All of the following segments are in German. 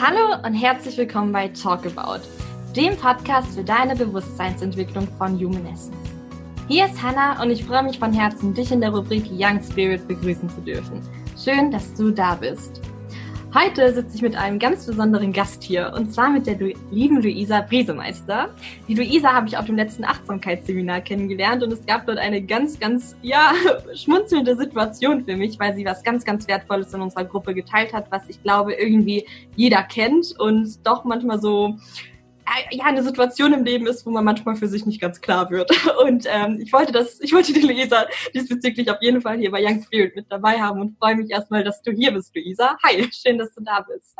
Hallo und herzlich willkommen bei Talk About, dem Podcast für deine Bewusstseinsentwicklung von Human Essence. Hier ist Hannah und ich freue mich von Herzen, dich in der Rubrik Young Spirit begrüßen zu dürfen. Schön, dass du da bist. Heute sitze ich mit einem ganz besonderen Gast hier und zwar mit der lieben Luisa Briesemeister. Die Luisa habe ich auf dem letzten Achtsamkeitsseminar kennengelernt und es gab dort eine ganz, ganz, ja, schmunzelnde Situation für mich, weil sie was ganz, ganz Wertvolles in unserer Gruppe geteilt hat, was ich glaube irgendwie jeder kennt und doch manchmal so ja eine Situation im Leben ist, wo man manchmal für sich nicht ganz klar wird. Und ähm, ich wollte das, ich wollte die Luisa diesbezüglich auf jeden Fall hier bei Young Spirit mit dabei haben und freue mich erstmal, dass du hier bist, Luisa. Hi, schön, dass du da bist.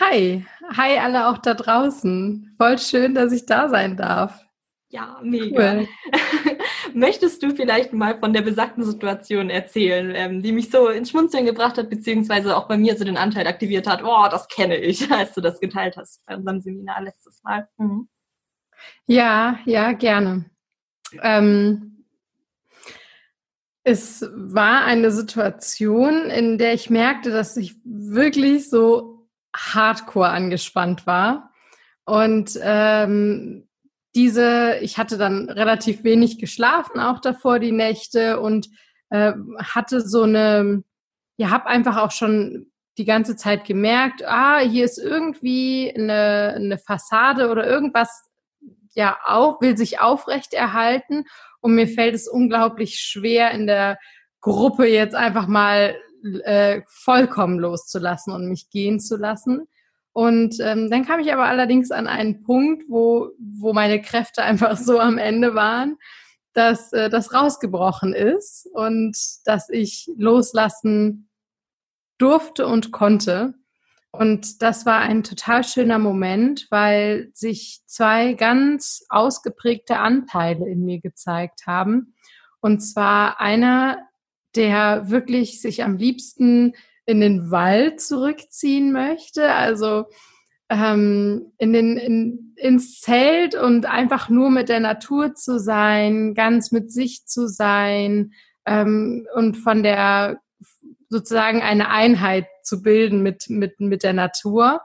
Hi, hi alle auch da draußen. Voll schön, dass ich da sein darf. Ja, mega. Cool. Möchtest du vielleicht mal von der besagten Situation erzählen, ähm, die mich so ins Schmunzeln gebracht hat, beziehungsweise auch bei mir so den Anteil aktiviert hat, oh, das kenne ich, als du das geteilt hast bei unserem Seminar letztes Mal. Mhm. Ja, ja, gerne. Ähm, es war eine Situation, in der ich merkte, dass ich wirklich so hardcore angespannt war. Und ähm, diese, ich hatte dann relativ wenig geschlafen auch davor die Nächte und äh, hatte so eine, ja, habe einfach auch schon die ganze Zeit gemerkt, ah, hier ist irgendwie eine, eine Fassade oder irgendwas, ja, auch, will sich aufrechterhalten und mir fällt es unglaublich schwer in der Gruppe jetzt einfach mal äh, vollkommen loszulassen und mich gehen zu lassen. Und ähm, dann kam ich aber allerdings an einen Punkt, wo, wo meine Kräfte einfach so am Ende waren, dass äh, das rausgebrochen ist und dass ich loslassen durfte und konnte. Und das war ein total schöner Moment, weil sich zwei ganz ausgeprägte Anteile in mir gezeigt haben. Und zwar einer, der wirklich sich am liebsten in den Wald zurückziehen möchte, also ähm, in den, in, ins Zelt und einfach nur mit der Natur zu sein, ganz mit sich zu sein ähm, und von der sozusagen eine Einheit zu bilden mit, mit, mit der Natur.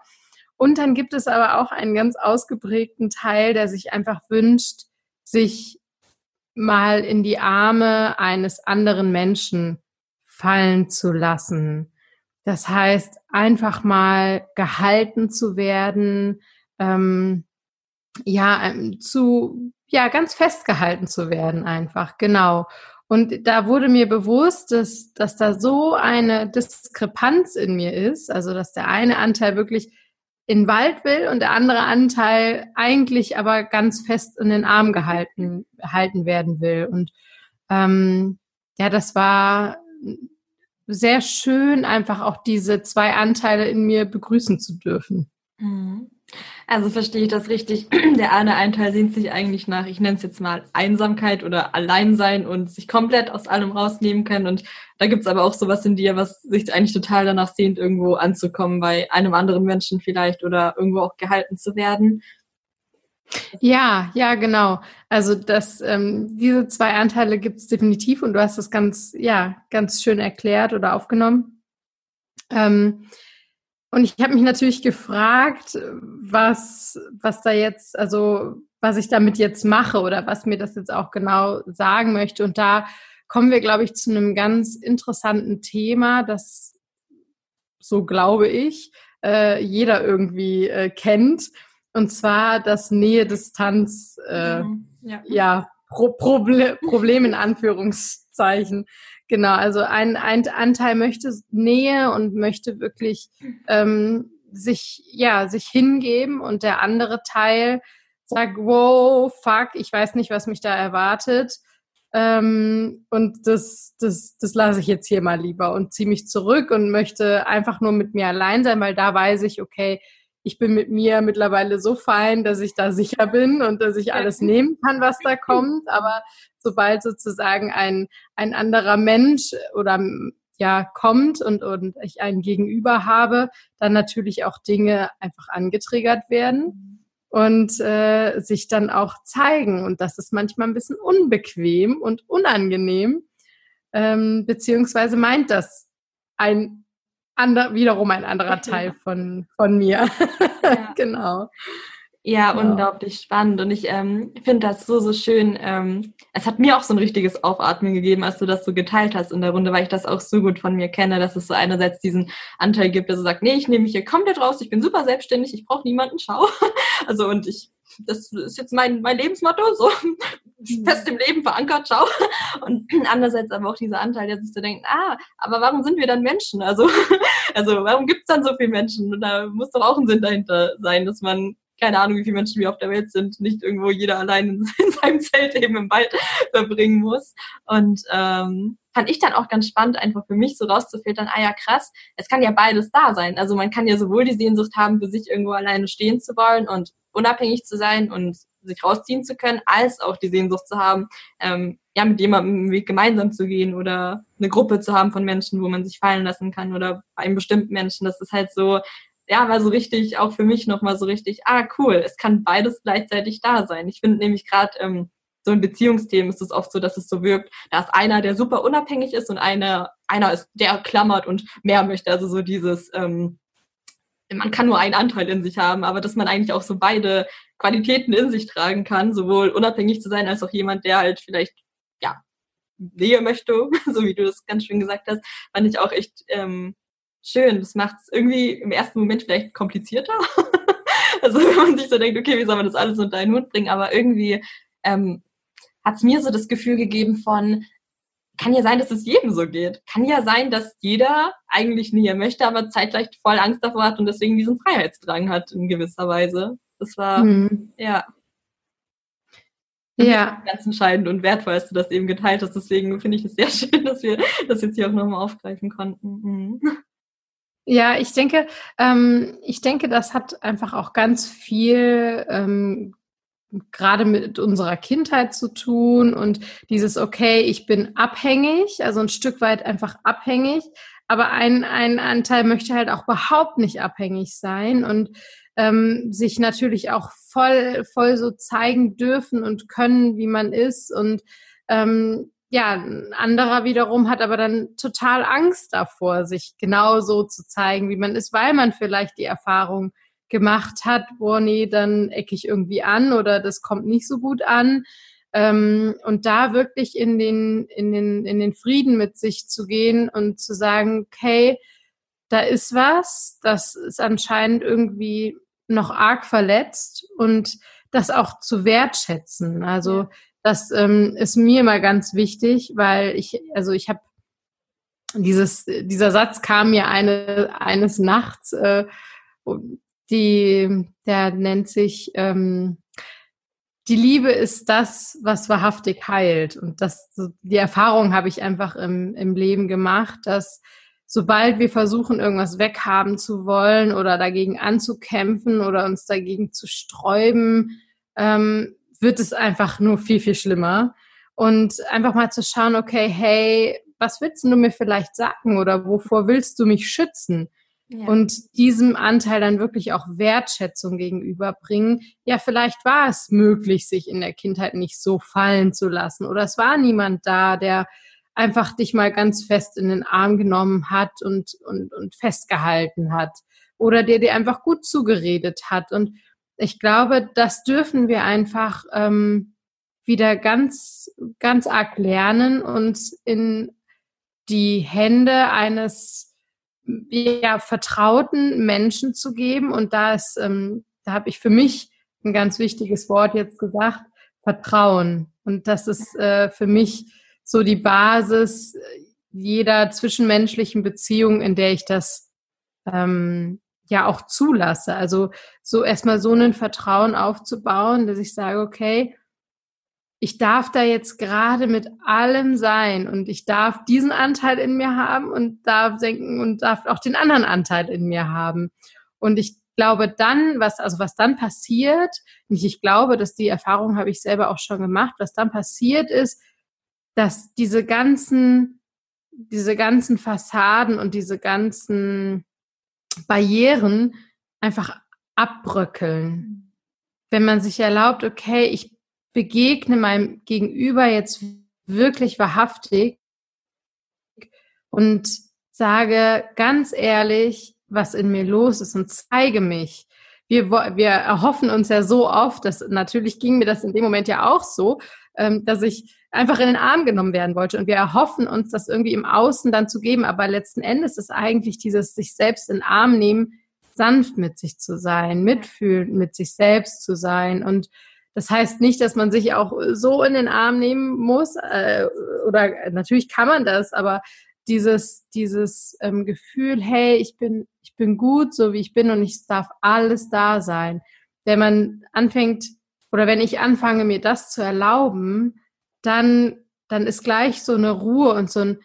Und dann gibt es aber auch einen ganz ausgeprägten Teil, der sich einfach wünscht, sich mal in die Arme eines anderen Menschen fallen zu lassen. Das heißt, einfach mal gehalten zu werden, ähm, ja, ähm, zu, ja, ganz festgehalten zu werden einfach, genau. Und da wurde mir bewusst, dass, dass da so eine Diskrepanz in mir ist, also dass der eine Anteil wirklich in den Wald will und der andere Anteil eigentlich aber ganz fest in den Arm gehalten, gehalten werden will. Und ähm, ja, das war sehr schön, einfach auch diese zwei Anteile in mir begrüßen zu dürfen. Mhm. Also verstehe ich das richtig. Der eine Anteil sehnt sich eigentlich nach, ich nenne es jetzt mal Einsamkeit oder Alleinsein und sich komplett aus allem rausnehmen können. Und da gibt es aber auch sowas in dir, was sich eigentlich total danach sehnt, irgendwo anzukommen, bei einem anderen Menschen vielleicht oder irgendwo auch gehalten zu werden. Ja, ja, genau. Also das, ähm, diese zwei Anteile gibt es definitiv und du hast das ganz, ja, ganz schön erklärt oder aufgenommen. Ähm, und ich habe mich natürlich gefragt, was, was da jetzt, also was ich damit jetzt mache oder was mir das jetzt auch genau sagen möchte. Und da kommen wir, glaube ich, zu einem ganz interessanten Thema, das, so glaube ich, äh, jeder irgendwie äh, kennt und zwar das Nähe-Distanz, äh, mhm. ja, ja Pro Proble Problem in Anführungszeichen. Genau, also ein, ein Anteil möchte Nähe und möchte wirklich ähm, sich, ja, sich hingeben und der andere Teil sagt, wow, fuck, ich weiß nicht, was mich da erwartet. Ähm, und das, das, das lasse ich jetzt hier mal lieber und ziehe mich zurück und möchte einfach nur mit mir allein sein, weil da weiß ich, okay, ich bin mit mir mittlerweile so fein, dass ich da sicher bin und dass ich alles nehmen kann, was da kommt. Aber sobald sozusagen ein, ein anderer Mensch oder ja kommt und, und ich einen Gegenüber habe, dann natürlich auch Dinge einfach angetriggert werden und äh, sich dann auch zeigen. Und das ist manchmal ein bisschen unbequem und unangenehm, ähm, beziehungsweise meint das ein ander, wiederum ein anderer Teil von, von mir. Ja. genau. Ja, genau. unglaublich spannend. Und ich ähm, finde das so, so schön. Ähm, es hat mir auch so ein richtiges Aufatmen gegeben, als du das so geteilt hast in der Runde, weil ich das auch so gut von mir kenne, dass es so einerseits diesen Anteil gibt, der so sagt, nee, ich nehme mich hier komplett raus, ich bin super selbstständig, ich brauche niemanden, schau. Also und ich, das ist jetzt mein, mein Lebensmotto, so mhm. fest im Leben verankert, schau. Und andererseits aber auch dieser Anteil, der sich so denkt, ah, aber warum sind wir dann Menschen? Also, also warum gibt es dann so viele Menschen? Und da muss doch auch ein Sinn dahinter sein, dass man keine Ahnung, wie viele Menschen wir auf der Welt sind, nicht irgendwo jeder allein in, in seinem Zelt eben im Wald verbringen muss. Und ähm, fand ich dann auch ganz spannend, einfach für mich so rauszufiltern, ah ja, krass, es kann ja beides da sein. Also man kann ja sowohl die Sehnsucht haben, für sich irgendwo alleine stehen zu wollen und unabhängig zu sein und sich rausziehen zu können, als auch die Sehnsucht zu haben, ähm, ja, mit jemandem einen Weg gemeinsam zu gehen oder eine Gruppe zu haben von Menschen, wo man sich fallen lassen kann oder bei einem bestimmten Menschen. Das ist halt so, ja, war so richtig, auch für mich nochmal so richtig, ah, cool, es kann beides gleichzeitig da sein. Ich finde nämlich gerade ähm, so in Beziehungsthemen ist es oft so, dass es so wirkt, da ist einer, der super unabhängig ist und einer, einer ist, der klammert und mehr möchte. Also so dieses, ähm, man kann nur einen Anteil in sich haben, aber dass man eigentlich auch so beide Qualitäten in sich tragen kann, sowohl unabhängig zu sein, als auch jemand, der halt vielleicht, ja, Nähe möchte, so wie du das ganz schön gesagt hast, fand ich auch echt ähm, schön. Das macht es irgendwie im ersten Moment vielleicht komplizierter. also wenn man sich so denkt, okay, wie soll man das alles unter einen Hut bringen? Aber irgendwie ähm, hat es mir so das Gefühl gegeben von, kann ja sein, dass es jedem so geht. Kann ja sein, dass jeder eigentlich näher möchte, aber zeitgleich voll Angst davor hat und deswegen diesen Freiheitsdrang hat in gewisser Weise. Das war, mhm. ja. Ja. Ganz entscheidend und wertvoll, dass du das eben geteilt hast. Deswegen finde ich es sehr schön, dass wir das jetzt hier auch nochmal aufgreifen konnten. Mhm. Ja, ich denke, ähm, ich denke, das hat einfach auch ganz viel ähm, gerade mit unserer Kindheit zu tun und dieses, okay, ich bin abhängig, also ein Stück weit einfach abhängig, aber ein, ein Anteil möchte halt auch überhaupt nicht abhängig sein und ähm, sich natürlich auch voll, voll so zeigen dürfen und können, wie man ist und ähm, ja, ein anderer wiederum hat aber dann total Angst davor, sich genau so zu zeigen, wie man ist, weil man vielleicht die Erfahrung gemacht hat, boah, nee, dann ecke ich irgendwie an oder das kommt nicht so gut an. Ähm, und da wirklich in den, in, den, in den Frieden mit sich zu gehen und zu sagen, okay, da ist was, das ist anscheinend irgendwie noch arg verletzt und das auch zu wertschätzen. Also das ähm, ist mir immer ganz wichtig, weil ich, also ich habe dieses, dieser Satz kam mir eine, eines Nachts, äh, die, der nennt sich, ähm, die Liebe ist das, was wahrhaftig heilt. Und das, die Erfahrung habe ich einfach im, im Leben gemacht, dass sobald wir versuchen, irgendwas weghaben zu wollen oder dagegen anzukämpfen oder uns dagegen zu sträuben, ähm, wird es einfach nur viel, viel schlimmer. Und einfach mal zu schauen, okay, hey, was willst du mir vielleicht sagen oder wovor willst du mich schützen? Ja. Und diesem Anteil dann wirklich auch Wertschätzung gegenüberbringen. Ja, vielleicht war es möglich, sich in der Kindheit nicht so fallen zu lassen. Oder es war niemand da, der einfach dich mal ganz fest in den Arm genommen hat und, und, und festgehalten hat. Oder der dir einfach gut zugeredet hat. Und ich glaube, das dürfen wir einfach ähm, wieder ganz, ganz arg lernen, uns in die Hände eines ja, vertrauten Menschen zu geben. Und da ist, ähm, da habe ich für mich ein ganz wichtiges Wort jetzt gesagt, Vertrauen. Und das ist äh, für mich so die Basis jeder zwischenmenschlichen Beziehung, in der ich das ähm, ja auch zulasse. Also so erstmal so ein Vertrauen aufzubauen, dass ich sage, okay, ich darf da jetzt gerade mit allem sein und ich darf diesen Anteil in mir haben und darf denken und darf auch den anderen Anteil in mir haben. Und ich glaube dann, was, also was dann passiert, nicht ich glaube, dass die Erfahrung habe ich selber auch schon gemacht, was dann passiert ist, dass diese ganzen, diese ganzen Fassaden und diese ganzen Barrieren einfach abbröckeln. Wenn man sich erlaubt, okay, ich begegne meinem Gegenüber jetzt wirklich wahrhaftig und sage ganz ehrlich, was in mir los ist und zeige mich. Wir, wir erhoffen uns ja so oft, dass natürlich ging mir das in dem Moment ja auch so, ähm, dass ich einfach in den Arm genommen werden wollte. Und wir erhoffen uns, das irgendwie im Außen dann zu geben. Aber letzten Endes ist eigentlich dieses sich selbst in den Arm nehmen, sanft mit sich zu sein, mitfühlend mit sich selbst zu sein. Und das heißt nicht, dass man sich auch so in den Arm nehmen muss. Äh, oder natürlich kann man das, aber dieses, dieses ähm, Gefühl, hey, ich bin, ich bin gut, so wie ich bin und ich darf alles da sein. Wenn man anfängt, oder wenn ich anfange, mir das zu erlauben, dann, dann ist gleich so eine Ruhe und so ein,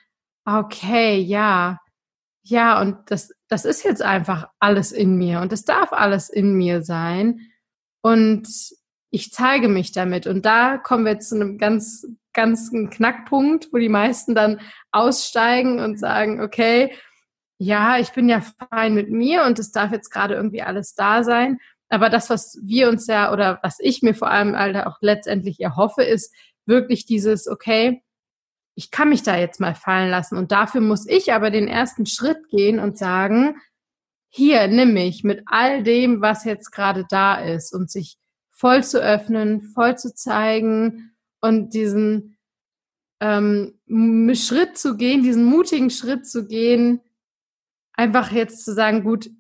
okay, ja, ja, und das, das ist jetzt einfach alles in mir und es darf alles in mir sein. Und ich zeige mich damit. Und da kommen wir zu einem ganz, ganz Knackpunkt, wo die meisten dann aussteigen und sagen, okay, ja, ich bin ja fein mit mir und es darf jetzt gerade irgendwie alles da sein. Aber das, was wir uns ja oder was ich mir vor allem halt auch letztendlich erhoffe, ist, wirklich dieses, okay, ich kann mich da jetzt mal fallen lassen. Und dafür muss ich aber den ersten Schritt gehen und sagen, hier, nimm mich mit all dem, was jetzt gerade da ist und sich voll zu öffnen, voll zu zeigen und diesen ähm, Schritt zu gehen, diesen mutigen Schritt zu gehen, einfach jetzt zu sagen, gut,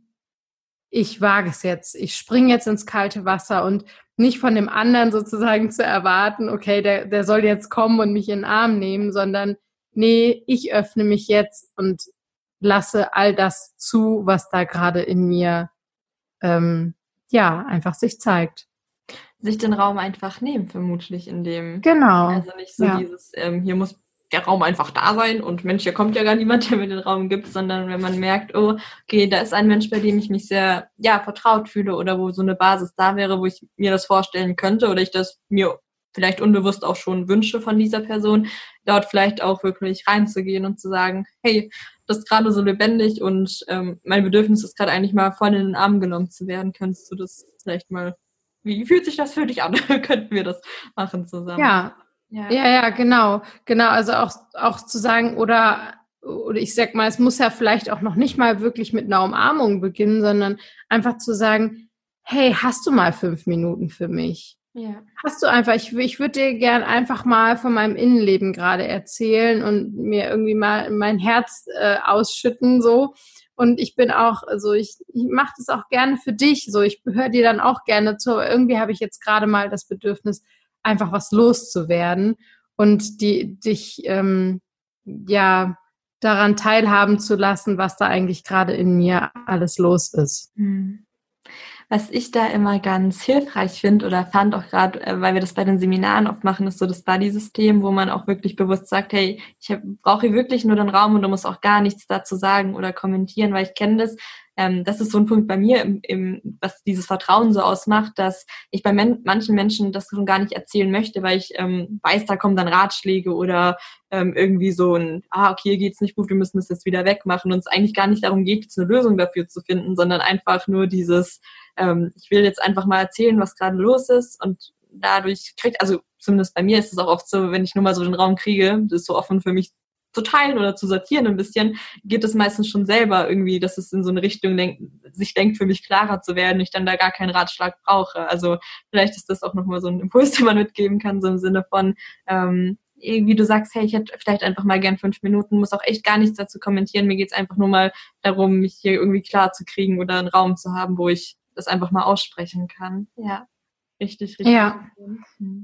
ich wage es jetzt, ich springe jetzt ins kalte Wasser und nicht von dem anderen sozusagen zu erwarten, okay, der, der soll jetzt kommen und mich in den Arm nehmen, sondern nee, ich öffne mich jetzt und lasse all das zu, was da gerade in mir ähm, ja einfach sich zeigt. Sich den Raum einfach nehmen, vermutlich in dem. Genau. Also nicht so ja. dieses, ähm, hier muss der Raum einfach da sein und Mensch, hier kommt ja gar niemand, der mir den Raum gibt, sondern wenn man merkt, oh, okay, da ist ein Mensch, bei dem ich mich sehr, ja, vertraut fühle oder wo so eine Basis da wäre, wo ich mir das vorstellen könnte oder ich das mir vielleicht unbewusst auch schon wünsche von dieser Person, dort vielleicht auch wirklich reinzugehen und zu sagen, hey, das ist gerade so lebendig und ähm, mein Bedürfnis ist gerade eigentlich mal voll in den Arm genommen zu werden. Könntest du das vielleicht mal, wie fühlt sich das für dich an? Könnten wir das machen zusammen? Ja, ja, ja, ja genau. Genau, also auch, auch zu sagen, oder, oder ich sag mal, es muss ja vielleicht auch noch nicht mal wirklich mit einer Umarmung beginnen, sondern einfach zu sagen, hey, hast du mal fünf Minuten für mich? Ja. Hast du einfach, ich, ich würde dir gern einfach mal von meinem Innenleben gerade erzählen und mir irgendwie mal mein Herz äh, ausschütten, so. Und ich bin auch, also ich, ich mache das auch gerne für dich, so. Ich höre dir dann auch gerne zu, aber irgendwie habe ich jetzt gerade mal das Bedürfnis, einfach was loszuwerden und die, dich ähm, ja daran teilhaben zu lassen, was da eigentlich gerade in mir alles los ist. Hm. Was ich da immer ganz hilfreich finde oder fand auch gerade, äh, weil wir das bei den Seminaren oft machen, ist so das Buddy-System, wo man auch wirklich bewusst sagt, hey, ich brauche hier wirklich nur den Raum und du musst auch gar nichts dazu sagen oder kommentieren, weil ich kenne das, ähm, das ist so ein Punkt bei mir, im, im, was dieses Vertrauen so ausmacht, dass ich bei men manchen Menschen das schon gar nicht erzählen möchte, weil ich ähm, weiß, da kommen dann Ratschläge oder ähm, irgendwie so ein, ah, okay, hier geht's nicht gut, wir müssen das jetzt wieder wegmachen. Und es eigentlich gar nicht darum geht, jetzt eine Lösung dafür zu finden, sondern einfach nur dieses, ähm, ich will jetzt einfach mal erzählen, was gerade los ist. Und dadurch kriegt, also zumindest bei mir ist es auch oft so, wenn ich nur mal so den Raum kriege, das ist so offen für mich zu teilen oder zu sortieren ein bisschen, geht es meistens schon selber irgendwie, dass es in so eine Richtung denkt, sich denkt, für mich klarer zu werden, ich dann da gar keinen Ratschlag brauche. Also vielleicht ist das auch nochmal so ein Impuls, den man mitgeben kann, so im Sinne von, ähm, irgendwie du sagst, hey, ich hätte vielleicht einfach mal gern fünf Minuten, muss auch echt gar nichts dazu kommentieren. Mir geht's einfach nur mal darum, mich hier irgendwie klar zu kriegen oder einen Raum zu haben, wo ich das einfach mal aussprechen kann. Ja, richtig, richtig. Ja,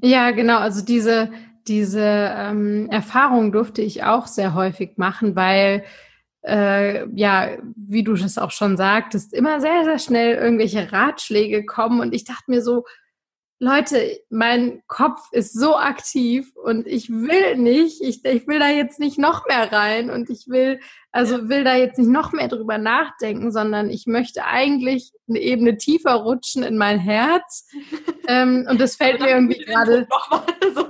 ja genau. Also diese, diese ähm, Erfahrung durfte ich auch sehr häufig machen, weil äh, ja, wie du das auch schon sagtest, immer sehr, sehr schnell irgendwelche Ratschläge kommen. Und ich dachte mir so, Leute, mein Kopf ist so aktiv und ich will nicht, ich, ich will da jetzt nicht noch mehr rein und ich will, also will da jetzt nicht noch mehr drüber nachdenken, sondern ich möchte eigentlich eine Ebene tiefer rutschen in mein Herz. ähm, und das fällt mir irgendwie gerade. So.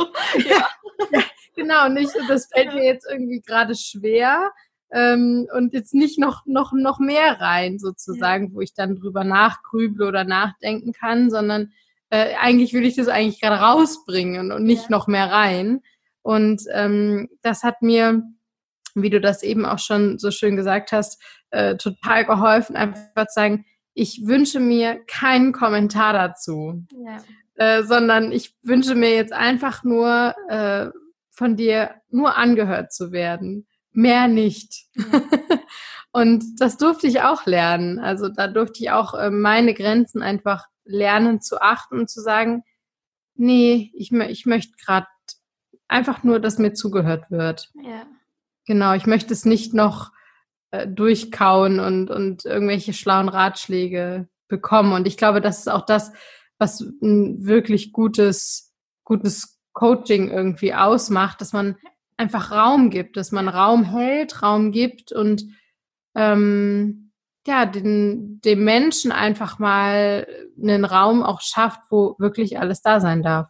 Ja. ja, genau, nicht, und das fällt mir jetzt irgendwie gerade schwer. Ähm, und jetzt nicht noch, noch, noch mehr rein, sozusagen, ja. wo ich dann drüber nachgrüble oder nachdenken kann, sondern äh, eigentlich will ich das eigentlich gerade rausbringen und nicht ja. noch mehr rein. Und ähm, das hat mir wie du das eben auch schon so schön gesagt hast, äh, total geholfen, einfach zu sagen, ich wünsche mir keinen Kommentar dazu, ja. äh, sondern ich wünsche mir jetzt einfach nur äh, von dir nur angehört zu werden, mehr nicht. Ja. und das durfte ich auch lernen. Also da durfte ich auch äh, meine Grenzen einfach lernen zu achten und zu sagen, nee, ich, ich möchte gerade einfach nur, dass mir zugehört wird. Ja. Genau, ich möchte es nicht noch äh, durchkauen und, und irgendwelche schlauen Ratschläge bekommen. Und ich glaube, das ist auch das, was ein wirklich gutes, gutes Coaching irgendwie ausmacht, dass man einfach Raum gibt, dass man Raum hält, Raum gibt und ähm, ja, den, dem Menschen einfach mal einen Raum auch schafft, wo wirklich alles da sein darf.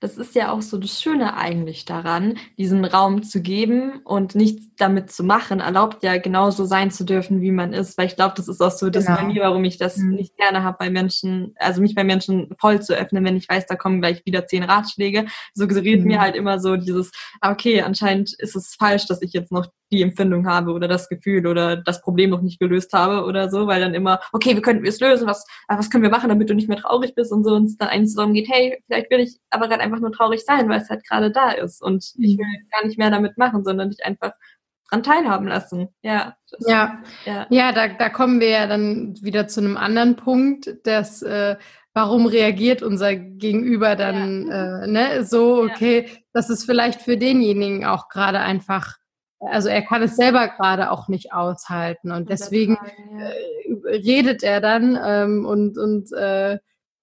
Das ist ja auch so das Schöne eigentlich daran, diesen Raum zu geben und nichts damit zu machen, erlaubt ja genauso sein zu dürfen, wie man ist. Weil ich glaube, das ist auch so das genau. bei mir, warum ich das mhm. nicht gerne habe bei Menschen, also mich bei Menschen voll zu öffnen, wenn ich weiß, da kommen gleich wieder zehn Ratschläge. Suggeriert mhm. mir halt immer so dieses, ah, okay, anscheinend ist es falsch, dass ich jetzt noch die Empfindung habe oder das Gefühl oder das Problem noch nicht gelöst habe oder so, weil dann immer, okay, wie könnten wir es lösen? Was, was können wir machen, damit du nicht mehr traurig bist und so und es dann eigentlich darum geht, hey, vielleicht will ich aber gerade einfach nur traurig sein, weil es halt gerade da ist und ich mhm. will gar nicht mehr damit machen, sondern dich einfach dran teilhaben lassen. Ja, das, ja, ja, ja, da, da kommen wir ja dann wieder zu einem anderen Punkt, dass äh, warum reagiert unser Gegenüber dann ja. äh, ne, so, okay, ja. das ist vielleicht für denjenigen auch gerade einfach also er kann es selber gerade auch nicht aushalten und deswegen äh, redet er dann ähm, und und äh,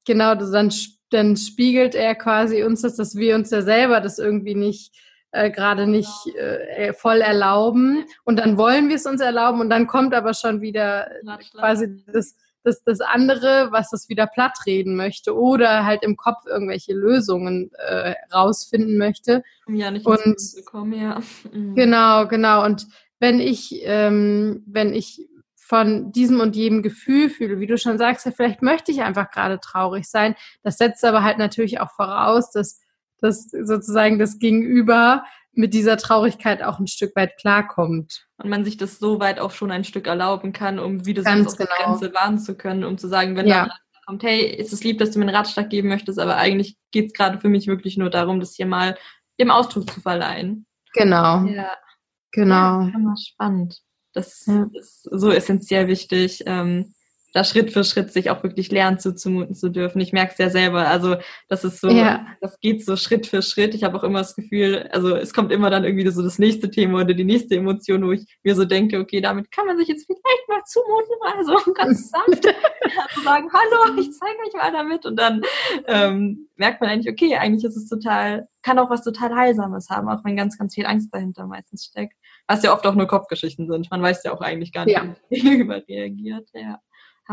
genau dann dann spiegelt er quasi uns das, dass wir uns ja selber das irgendwie nicht äh, gerade nicht äh, voll erlauben. Und dann wollen wir es uns erlauben und dann kommt aber schon wieder quasi das das, das andere, was das wieder plattreden möchte oder halt im Kopf irgendwelche Lösungen äh, rausfinden möchte. Ja, nicht und bekommen, ja. Mhm. Genau, genau. Und wenn ich, ähm, wenn ich von diesem und jedem Gefühl fühle, wie du schon sagst, ja, vielleicht möchte ich einfach gerade traurig sein. Das setzt aber halt natürlich auch voraus, dass, dass sozusagen das Gegenüber mit dieser Traurigkeit auch ein Stück weit klarkommt. Und man sich das so weit auch schon ein Stück erlauben kann, um wie du sagst, auch genau. die Grenze wahren zu können, um zu sagen, wenn ja. kommt, hey, ist es lieb, dass du mir einen Ratschlag geben möchtest, aber eigentlich geht es gerade für mich wirklich nur darum, das hier mal dem Ausdruck zu verleihen. Genau. Ja. Genau. Ja, spannend. Das ja. ist so essentiell wichtig. Ähm, da Schritt für Schritt sich auch wirklich lernen zuzumuten zu dürfen. Ich merke es ja selber. Also das ist so, ja. das geht so Schritt für Schritt. Ich habe auch immer das Gefühl, also es kommt immer dann irgendwie so das nächste Thema oder die nächste Emotion, wo ich mir so denke, okay, damit kann man sich jetzt vielleicht mal zumuten, mal so ganz sanft also sagen, hallo, ich zeige mich mal damit. Und dann ähm, merkt man eigentlich, okay, eigentlich ist es total, kann auch was total Heilsames haben, auch wenn ganz, ganz viel Angst dahinter meistens steckt. Was ja oft auch nur Kopfgeschichten sind. Man weiß ja auch eigentlich gar nicht, ja. wie man überreagiert. Ja.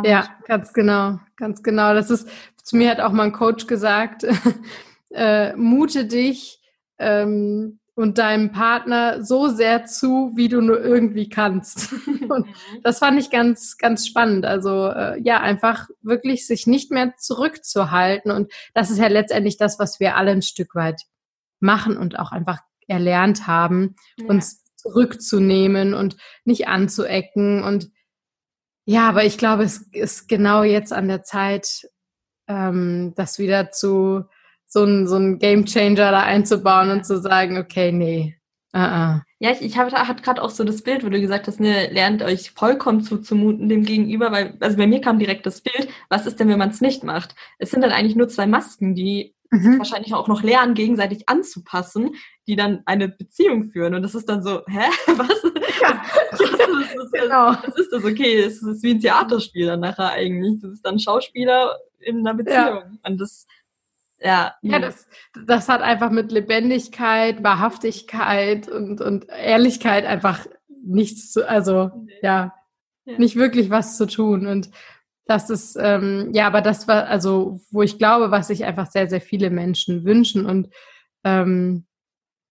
Ja, ganz genau, ganz genau. Das ist, zu mir hat auch mein Coach gesagt, äh, mute dich ähm, und deinem Partner so sehr zu, wie du nur irgendwie kannst. und mhm. das fand ich ganz, ganz spannend. Also äh, ja, einfach wirklich sich nicht mehr zurückzuhalten. Und das ist ja letztendlich das, was wir alle ein Stück weit machen und auch einfach erlernt haben, ja. uns zurückzunehmen und nicht anzuecken und ja, aber ich glaube, es ist genau jetzt an der Zeit, ähm, das wieder zu so ein, so ein Game Changer da einzubauen und zu sagen, okay, nee. Uh -uh. Ja, ich, ich habe hat gerade auch so das Bild, wo du gesagt hast, ne, lernt euch vollkommen zuzumuten dem Gegenüber, weil, also bei mir kam direkt das Bild, was ist denn, wenn man es nicht macht? Es sind dann eigentlich nur zwei Masken, die mhm. wahrscheinlich auch noch lernen, gegenseitig anzupassen, die dann eine Beziehung führen. Und das ist dann so, hä? Was? Ja. Was, ist, das, genau. was ist das? Okay, es ist wie ein Theaterspiel dann nachher eigentlich. Das ist dann Schauspieler in einer Beziehung. Ja. Und das, ja. Ja, das, das hat einfach mit Lebendigkeit, Wahrhaftigkeit und, und Ehrlichkeit einfach nichts zu, also ja, ja, nicht wirklich was zu tun. Und das ist, ähm, ja, aber das war, also, wo ich glaube, was sich einfach sehr, sehr viele Menschen wünschen. Und ähm,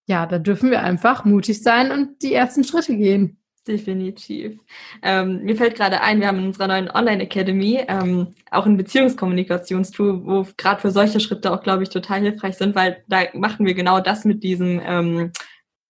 ja, da dürfen wir einfach mutig sein und die ersten Schritte gehen. Definitiv. Ähm, mir fällt gerade ein, wir haben in unserer neuen Online Academy ähm, auch ein Beziehungskommunikationstool, wo gerade für solche Schritte auch, glaube ich, total hilfreich sind, weil da machen wir genau das mit diesem ähm,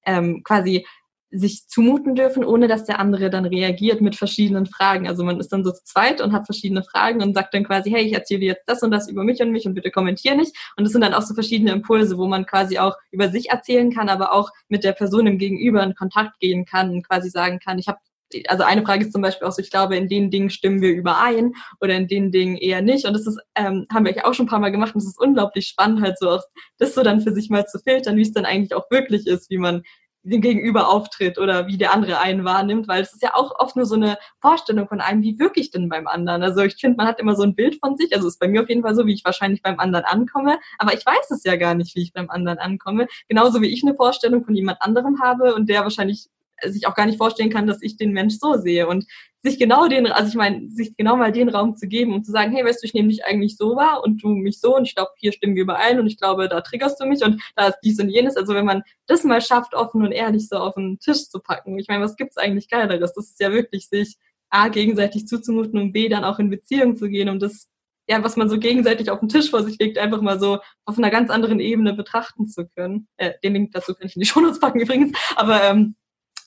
ähm, quasi sich zumuten dürfen, ohne dass der andere dann reagiert mit verschiedenen Fragen. Also man ist dann so zu zweit und hat verschiedene Fragen und sagt dann quasi, hey, ich erzähle dir jetzt das und das über mich und mich und bitte kommentier nicht. Und das sind dann auch so verschiedene Impulse, wo man quasi auch über sich erzählen kann, aber auch mit der Person im Gegenüber in Kontakt gehen kann und quasi sagen kann, ich habe also eine Frage ist zum Beispiel auch so, ich glaube, in den Dingen stimmen wir überein oder in den Dingen eher nicht. Und das ist, ähm, haben wir auch schon ein paar Mal gemacht und es ist unglaublich spannend, halt so auch das so dann für sich mal zu filtern, wie es dann eigentlich auch wirklich ist, wie man dem Gegenüber auftritt oder wie der andere einen wahrnimmt, weil es ist ja auch oft nur so eine Vorstellung von einem, wie wirklich denn beim anderen. Also ich finde, man hat immer so ein Bild von sich, also ist bei mir auf jeden Fall so, wie ich wahrscheinlich beim anderen ankomme, aber ich weiß es ja gar nicht, wie ich beim anderen ankomme. Genauso wie ich eine Vorstellung von jemand anderem habe und der wahrscheinlich sich auch gar nicht vorstellen kann, dass ich den Mensch so sehe und sich genau den, also ich meine, sich genau mal den Raum zu geben und zu sagen, hey, weißt du, ich nehme dich eigentlich so wahr und du mich so und ich glaube, hier stimmen wir überein und ich glaube, da triggerst du mich und da ist dies und jenes. Also wenn man das mal schafft, offen und ehrlich so auf den Tisch zu packen, ich meine, was gibt's eigentlich Geileres? Das ist ja wirklich sich A, gegenseitig zuzumuten und B, dann auch in Beziehung zu gehen, um das ja, was man so gegenseitig auf den Tisch vor sich legt, einfach mal so auf einer ganz anderen Ebene betrachten zu können. Äh, den Link dazu kann ich in die Shownotes packen übrigens. Aber ähm,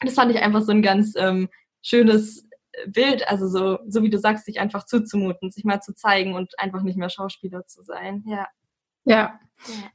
das fand ich einfach so ein ganz ähm, schönes Bild, also so, so wie du sagst, sich einfach zuzumuten, sich mal zu zeigen und einfach nicht mehr Schauspieler zu sein. Ja. Ja,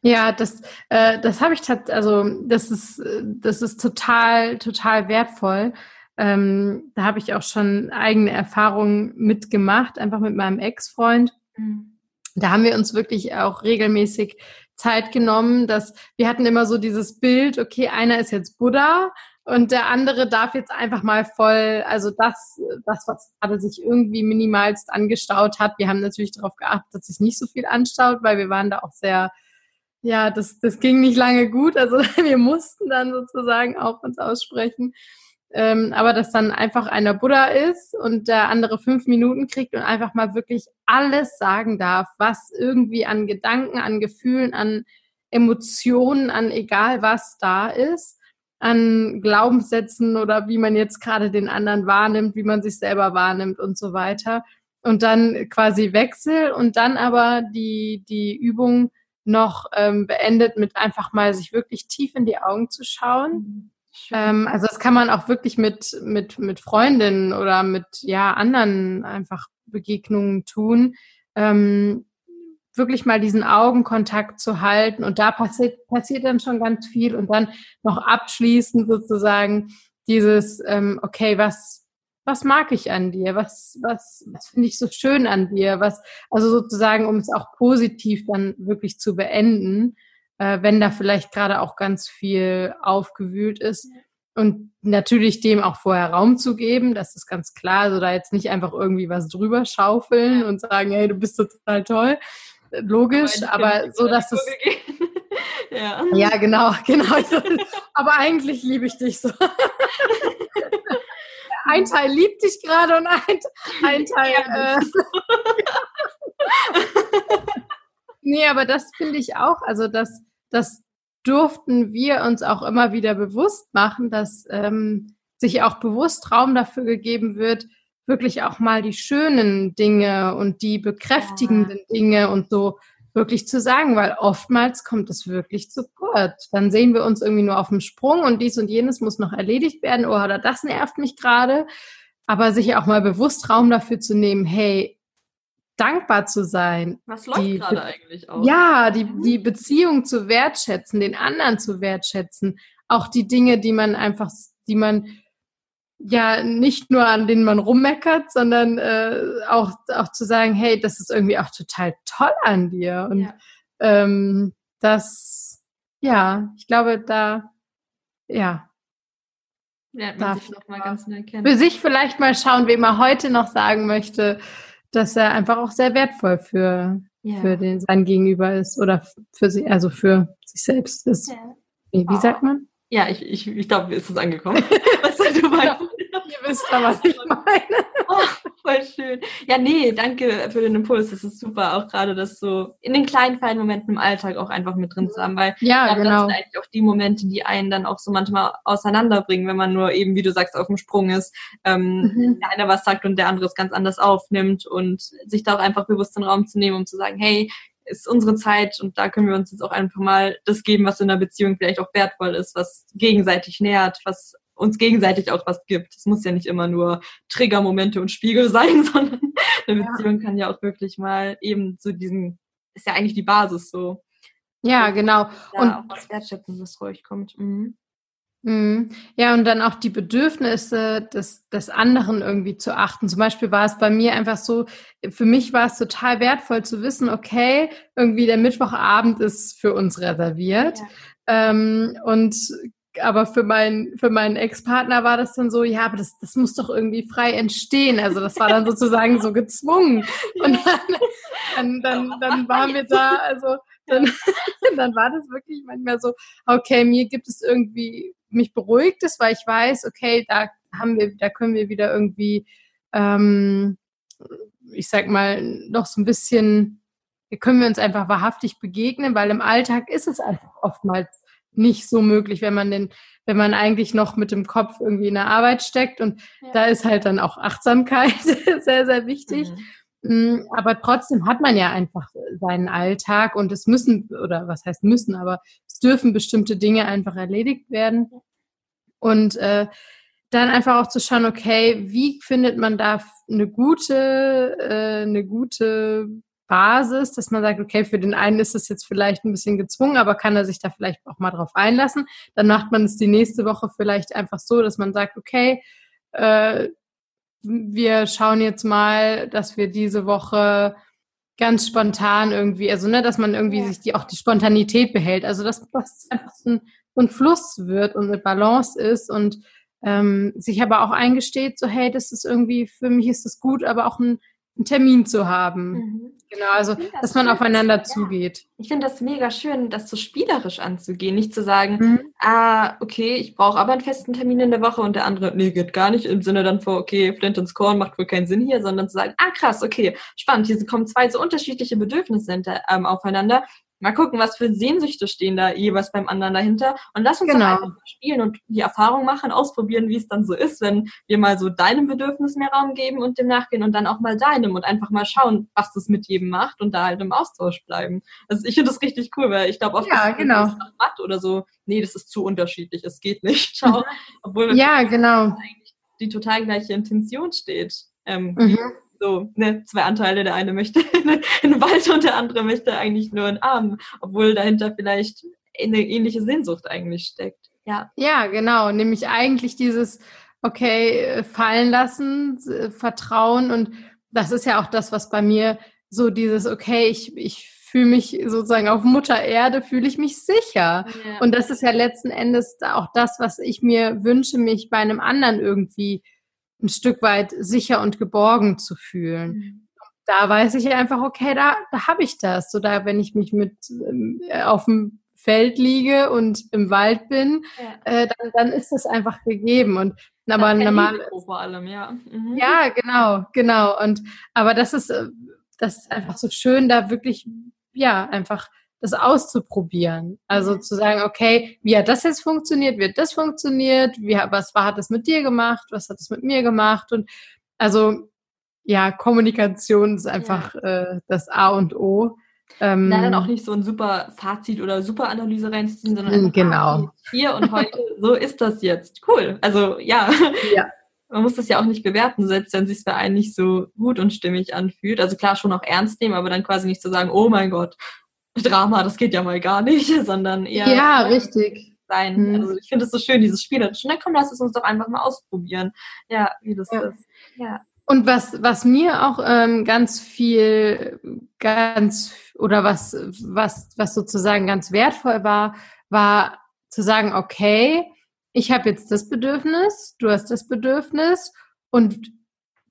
ja, das, äh, das habe ich tatsächlich, also das ist, das ist total, total wertvoll. Ähm, da habe ich auch schon eigene Erfahrungen mitgemacht, einfach mit meinem Ex-Freund. Mhm. Da haben wir uns wirklich auch regelmäßig Zeit genommen, dass wir hatten immer so dieses Bild, okay, einer ist jetzt Buddha und der andere darf jetzt einfach mal voll, also das, das, was gerade sich irgendwie minimalst angestaut hat. Wir haben natürlich darauf geachtet, dass sich nicht so viel anstaut, weil wir waren da auch sehr, ja, das, das ging nicht lange gut. Also wir mussten dann sozusagen auch uns aussprechen. Ähm, aber dass dann einfach einer Buddha ist und der andere fünf Minuten kriegt und einfach mal wirklich alles sagen darf, was irgendwie an Gedanken, an Gefühlen, an Emotionen, an egal was da ist an Glaubenssätzen oder wie man jetzt gerade den anderen wahrnimmt, wie man sich selber wahrnimmt und so weiter. Und dann quasi Wechsel und dann aber die, die Übung noch ähm, beendet mit einfach mal sich wirklich tief in die Augen zu schauen. Ähm, also das kann man auch wirklich mit, mit, mit Freundinnen oder mit ja anderen einfach Begegnungen tun. Ähm, wirklich mal diesen Augenkontakt zu halten. Und da passiert, passiert dann schon ganz viel. Und dann noch abschließend sozusagen dieses, ähm, okay, was, was mag ich an dir? Was, was, was finde ich so schön an dir? Was, also sozusagen, um es auch positiv dann wirklich zu beenden, äh, wenn da vielleicht gerade auch ganz viel aufgewühlt ist. Und natürlich dem auch vorher Raum zu geben, das ist ganz klar. Also da jetzt nicht einfach irgendwie was drüber schaufeln und sagen, hey, du bist total toll, logisch, aber so, dass es. ja. ja, genau, genau. aber eigentlich liebe ich dich so. ein Teil liebt dich gerade und ein, ein Teil. Äh, nee, aber das finde ich auch, also das, das durften wir uns auch immer wieder bewusst machen, dass ähm, sich auch bewusst Raum dafür gegeben wird, wirklich auch mal die schönen Dinge und die bekräftigenden ja. Dinge und so wirklich zu sagen, weil oftmals kommt es wirklich zu kurz. Dann sehen wir uns irgendwie nur auf dem Sprung und dies und jenes muss noch erledigt werden oh, oder das nervt mich gerade. Aber sich auch mal bewusst Raum dafür zu nehmen, hey, dankbar zu sein. Was läuft gerade eigentlich auch? Ja, die, mhm. die Beziehung zu wertschätzen, den anderen zu wertschätzen, auch die Dinge, die man einfach, die man ja nicht nur an denen man rummeckert, sondern äh, auch, auch zu sagen, hey, das ist irgendwie auch total toll an dir. Und ja. ähm, das, ja, ich glaube, da, ja. Ja, darf sich noch mal ganz neu kennen. Für sich vielleicht mal schauen, wem er heute noch sagen möchte, dass er einfach auch sehr wertvoll für, ja. für den, sein Gegenüber ist oder für sie, also für sich selbst ist. Ja. Wie, wie oh. sagt man? Ja, ich, ich, ich glaube, ist es angekommen. Du meinst. Ihr wisst ja, was ich meine. Oh, voll schön. Ja, nee, danke für den Impuls. Das ist super, auch gerade das so in den kleinen, feinen Momenten im Alltag auch einfach mit drin zu haben, weil ja, glaub, genau. das sind eigentlich auch die Momente, die einen dann auch so manchmal auseinanderbringen, wenn man nur eben, wie du sagst, auf dem Sprung ist, ähm, mhm. der eine was sagt und der andere es ganz anders aufnimmt und sich da auch einfach bewusst den Raum zu nehmen, um zu sagen, hey, ist unsere Zeit und da können wir uns jetzt auch einfach mal das geben, was in der Beziehung vielleicht auch wertvoll ist, was gegenseitig nährt, was uns gegenseitig auch was gibt. Es muss ja nicht immer nur Triggermomente und Spiegel sein, sondern eine Beziehung kann ja auch wirklich mal eben zu diesen, ist ja eigentlich die Basis so. Ja, genau. Ja, und auch was Wertschätzendes ruhig kommt. Mhm. Mhm. Ja, und dann auch die Bedürfnisse des, des anderen irgendwie zu achten. Zum Beispiel war es bei mir einfach so, für mich war es total wertvoll zu wissen, okay, irgendwie der Mittwochabend ist für uns reserviert. Ja. Ähm, und aber für meinen für meinen Ex-Partner war das dann so, ja, aber das, das muss doch irgendwie frei entstehen. Also das war dann sozusagen so gezwungen. Und dann, dann, dann, dann waren wir da, also dann, dann war das wirklich manchmal so, okay, mir gibt es irgendwie mich beruhigt es, weil ich weiß, okay, da haben wir, da können wir wieder irgendwie, ähm, ich sag mal, noch so ein bisschen, können wir uns einfach wahrhaftig begegnen, weil im Alltag ist es einfach oftmals nicht so möglich, wenn man den, wenn man eigentlich noch mit dem Kopf irgendwie in der Arbeit steckt und ja. da ist halt dann auch Achtsamkeit sehr, sehr wichtig. Mhm. Mm, aber trotzdem hat man ja einfach seinen Alltag und es müssen, oder was heißt müssen, aber es dürfen bestimmte Dinge einfach erledigt werden. Und äh, dann einfach auch zu schauen, okay, wie findet man da eine gute, äh, eine gute Basis, dass man sagt, okay, für den einen ist es jetzt vielleicht ein bisschen gezwungen, aber kann er sich da vielleicht auch mal drauf einlassen. Dann macht man es die nächste Woche vielleicht einfach so, dass man sagt, okay, äh, wir schauen jetzt mal, dass wir diese Woche ganz spontan irgendwie, also ne, dass man irgendwie ja. sich die auch die Spontanität behält. Also dass das einfach so ein, so ein Fluss wird und eine Balance ist und ähm, sich aber auch eingesteht, so hey, das ist irgendwie, für mich ist das gut, aber auch ein einen Termin zu haben. Mhm. Genau, also das dass man schön. aufeinander ja. zugeht. Ich finde das mega schön, das so spielerisch anzugehen, nicht zu sagen, mhm. ah, okay, ich brauche aber einen festen Termin in der Woche und der andere, nee, geht gar nicht, im Sinne dann vor, okay, Flint ins Korn macht wohl keinen Sinn hier, sondern zu sagen, ah, krass, okay, spannend, hier kommen zwei so unterschiedliche Bedürfnisse ähm, aufeinander mal gucken, was für Sehnsüchte stehen da jeweils beim anderen dahinter. Und lass uns genau. einfach spielen und die Erfahrung machen, ausprobieren, wie es dann so ist, wenn wir mal so deinem Bedürfnis mehr Raum geben und dem nachgehen und dann auch mal deinem und einfach mal schauen, was das mit jedem macht und da halt im Austausch bleiben. Also ich finde das richtig cool, weil ich glaube oft ja, genau. matt oder so, nee, das ist zu unterschiedlich, es geht nicht. Schau, obwohl ja, genau. eigentlich die total gleiche Intention steht. Ähm, mhm so, ne, zwei Anteile, der eine möchte einen Wald und der andere möchte eigentlich nur einen Arm, obwohl dahinter vielleicht eine ähnliche Sehnsucht eigentlich steckt. Ja. Ja, genau, nämlich eigentlich dieses, okay, fallen lassen, vertrauen und das ist ja auch das, was bei mir so dieses, okay, ich, ich fühle mich sozusagen auf Mutter Erde, fühle ich mich sicher. Ja. Und das ist ja letzten Endes auch das, was ich mir wünsche, mich bei einem anderen irgendwie ein Stück weit sicher und geborgen zu fühlen. Mhm. Da weiß ich einfach, okay, da, da habe ich das. So da, wenn ich mich mit ähm, auf dem Feld liege und im Wald bin, ja. äh, dann, dann ist das einfach gegeben. Und aber normal. Vor allem, ja. Mhm. Ja, genau, genau. Und aber das ist, äh, das ist einfach so schön, da wirklich, ja, einfach das auszuprobieren. Also zu sagen, okay, wie hat das jetzt funktioniert? Wie hat das funktioniert? Wie, was war, hat das mit dir gemacht? Was hat das mit mir gemacht? Und also, ja, Kommunikation ist einfach ja. äh, das A und O. Ähm, Na, dann auch nicht so ein super Fazit oder super Analyse reinziehen, sondern einfach, genau. hier und heute, so ist das jetzt. Cool. Also, ja. Ja. Man muss das ja auch nicht bewerten, selbst wenn es sich bei einem nicht so gut und stimmig anfühlt. Also klar, schon auch ernst nehmen, aber dann quasi nicht zu sagen, oh mein Gott, Drama, das geht ja mal gar nicht, sondern eher. Ja, richtig. Sein. Hm. Also ich finde es so schön, dieses Spiel. Na komm, lass es uns doch einfach mal ausprobieren. Ja, wie das ja. ist. Ja. Und was, was mir auch ähm, ganz viel, ganz, oder was, was, was sozusagen ganz wertvoll war, war zu sagen, okay, ich habe jetzt das Bedürfnis, du hast das Bedürfnis und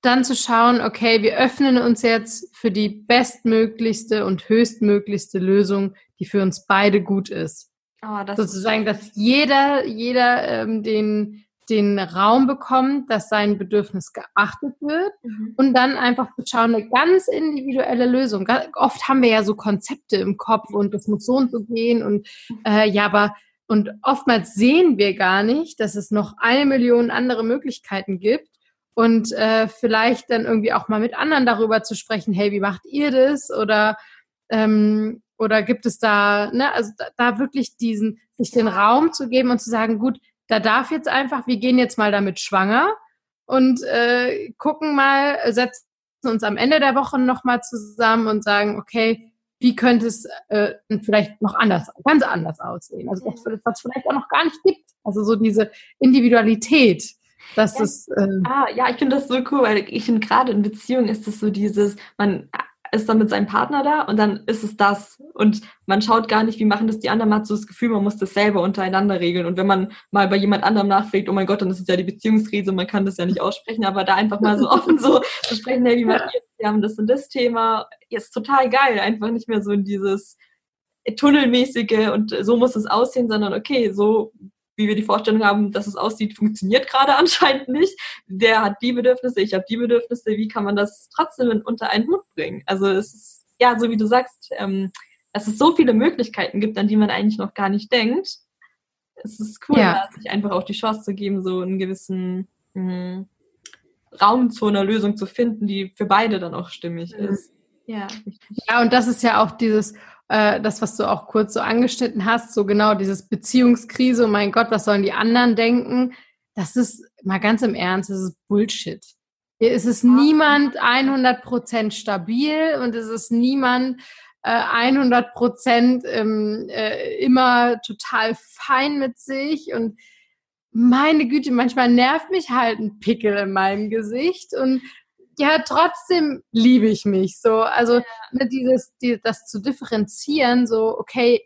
dann zu schauen, okay, wir öffnen uns jetzt für die bestmöglichste und höchstmöglichste Lösung, die für uns beide gut ist. Oh, das Sozusagen, dass jeder, jeder ähm, den, den Raum bekommt, dass sein Bedürfnis geachtet wird mhm. und dann einfach zu schauen, eine ganz individuelle Lösung. Oft haben wir ja so Konzepte im Kopf und das muss so und so gehen und äh, ja, aber und oftmals sehen wir gar nicht, dass es noch eine Million andere Möglichkeiten gibt und äh, vielleicht dann irgendwie auch mal mit anderen darüber zu sprechen, hey, wie macht ihr das? Oder ähm, oder gibt es da, ne, also da, da wirklich diesen, sich den Raum zu geben und zu sagen, gut, da darf jetzt einfach, wir gehen jetzt mal damit schwanger und äh, gucken mal, setzen uns am Ende der Woche nochmal zusammen und sagen, okay, wie könnte es äh, vielleicht noch anders, ganz anders aussehen? Also das, was es vielleicht auch noch gar nicht gibt. Also so diese Individualität. Das ja. ist. Äh, ah, ja, ich finde das so cool, weil ich finde gerade in Beziehungen ist es so dieses, man ist dann mit seinem Partner da und dann ist es das. Und man schaut gar nicht, wie machen das die anderen. Man hat so das Gefühl, man muss das selber untereinander regeln. Und wenn man mal bei jemand anderem nachfragt, oh mein Gott, dann ist es ja die Beziehungskrise, man kann das ja nicht aussprechen, aber da einfach mal so offen so zu sprechen, hey, wie macht ihr Wir haben das und das Thema. Ist total geil. Einfach nicht mehr so in dieses Tunnelmäßige und so muss es aussehen, sondern okay, so wie wir die Vorstellung haben, dass es aussieht, funktioniert gerade anscheinend nicht. Der hat die Bedürfnisse, ich habe die Bedürfnisse. Wie kann man das trotzdem unter einen Hut bringen? Also es ist, ja, so wie du sagst, ähm, dass es so viele Möglichkeiten gibt, an die man eigentlich noch gar nicht denkt. Es ist cool, ja. sich einfach auch die Chance zu geben, so einen gewissen mh, hm, Raum zu einer Lösung zu finden, die für beide dann auch stimmig mhm. ist. Ja. ja, und das ist ja auch dieses, äh, das, was du auch kurz so angeschnitten hast, so genau dieses Beziehungskrise, oh mein Gott, was sollen die anderen denken? Das ist mal ganz im Ernst, das ist Bullshit. Hier ist es niemand 100% stabil und es ist niemand äh, 100% ähm, äh, immer total fein mit sich und meine Güte, manchmal nervt mich halt ein Pickel in meinem Gesicht und ja, trotzdem liebe ich mich so. Also ja. ne, dieses, die, das zu differenzieren, so, okay,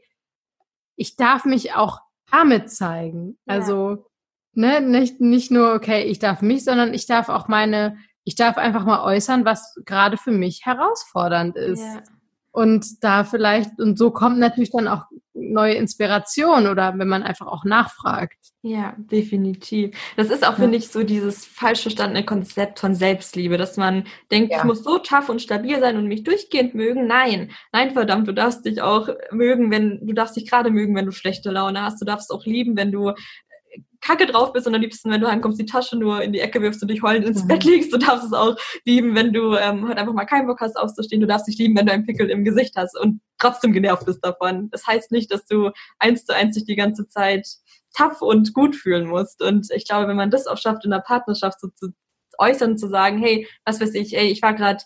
ich darf mich auch damit zeigen. Ja. Also, ne, nicht, nicht nur, okay, ich darf mich, sondern ich darf auch meine, ich darf einfach mal äußern, was gerade für mich herausfordernd ist. Ja. Und da vielleicht, und so kommt natürlich dann auch neue Inspiration oder wenn man einfach auch nachfragt. Ja, definitiv. Das ist auch, ja. finde ich, so dieses falsch verstandene Konzept von Selbstliebe, dass man denkt, ja. ich muss so tough und stabil sein und mich durchgehend mögen. Nein, nein, verdammt, du darfst dich auch mögen, wenn, du darfst dich gerade mögen, wenn du schlechte Laune hast. Du darfst auch lieben, wenn du kacke drauf bist und am liebsten, wenn du heimkommst, die Tasche nur in die Ecke wirfst und dich heulend ins mhm. Bett legst. Du darfst es auch lieben, wenn du ähm, halt einfach mal keinen Bock hast aufzustehen. Du darfst dich lieben, wenn du einen Pickel im Gesicht hast und trotzdem genervt bist davon. Das heißt nicht, dass du eins zu eins dich die ganze Zeit tough und gut fühlen musst. Und ich glaube, wenn man das auch schafft, in der Partnerschaft so zu äußern, zu sagen, hey, was weiß ich, ey, ich war gerade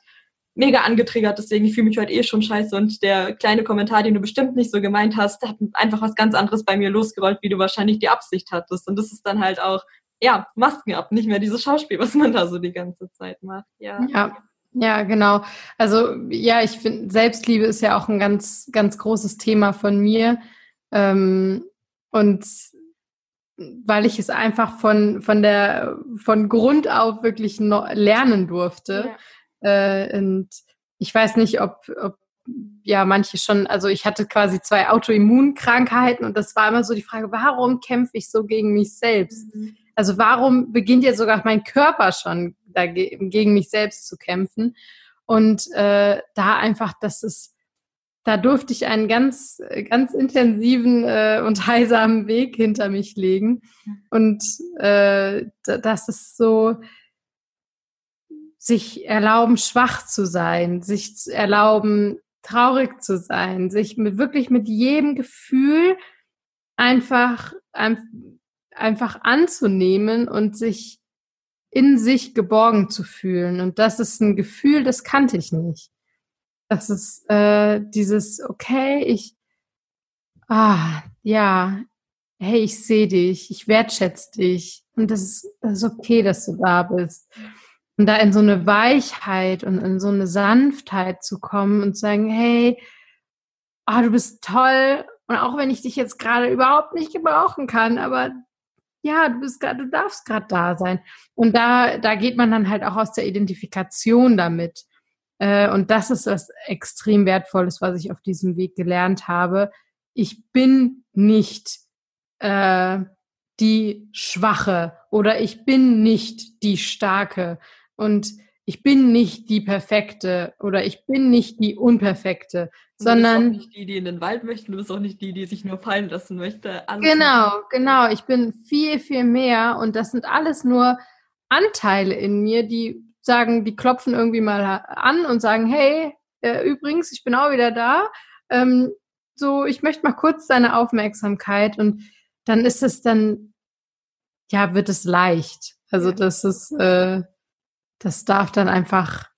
mega angetriggert, deswegen ich fühle mich heute eh schon scheiße und der kleine Kommentar, den du bestimmt nicht so gemeint hast, hat einfach was ganz anderes bei mir losgerollt, wie du wahrscheinlich die Absicht hattest. Und das ist dann halt auch, ja, Masken ab, nicht mehr dieses Schauspiel, was man da so die ganze Zeit macht. Ja. ja. Ja, genau. Also ja, ich finde, Selbstliebe ist ja auch ein ganz, ganz großes Thema von mir. Ähm, und weil ich es einfach von, von der, von Grund auf wirklich lernen durfte. Ja äh, und ich weiß nicht, ob, ob ja manche schon, also ich hatte quasi zwei Autoimmunkrankheiten und das war immer so die Frage, warum kämpfe ich so gegen mich selbst? Mhm. Also warum beginnt jetzt sogar mein Körper schon dagegen, gegen mich selbst zu kämpfen? Und äh, da einfach, das ist, da durfte ich einen ganz, ganz intensiven äh, und heilsamen Weg hinter mich legen. Und äh, das ist so, sich erlauben, schwach zu sein, sich erlauben, traurig zu sein, sich mit, wirklich mit jedem Gefühl einfach, einfach anzunehmen und sich in sich geborgen zu fühlen. Und das ist ein Gefühl, das kannte ich nicht. Das ist äh, dieses, okay, ich, ah, ja, hey, ich sehe dich, ich wertschätze dich. Und das ist, das ist okay, dass du da bist. Und da in so eine Weichheit und in so eine Sanftheit zu kommen und sagen, hey, oh, du bist toll. Und auch wenn ich dich jetzt gerade überhaupt nicht gebrauchen kann, aber ja, du bist gerade, du darfst gerade da sein. Und da, da geht man dann halt auch aus der Identifikation damit. Äh, und das ist was extrem Wertvolles, was ich auf diesem Weg gelernt habe. Ich bin nicht äh, die Schwache oder ich bin nicht die Starke, und ich bin nicht die Perfekte oder ich bin nicht die Unperfekte, sondern. Du bist auch nicht die, die in den Wald möchte, du bist auch nicht die, die sich nur fallen lassen möchte. Alles genau, genau. Ich bin viel, viel mehr und das sind alles nur Anteile in mir, die sagen, die klopfen irgendwie mal an und sagen, hey, äh, übrigens, ich bin auch wieder da. Ähm, so, ich möchte mal kurz deine Aufmerksamkeit und dann ist es dann ja, wird es leicht. Also das ist, äh, das darf dann einfach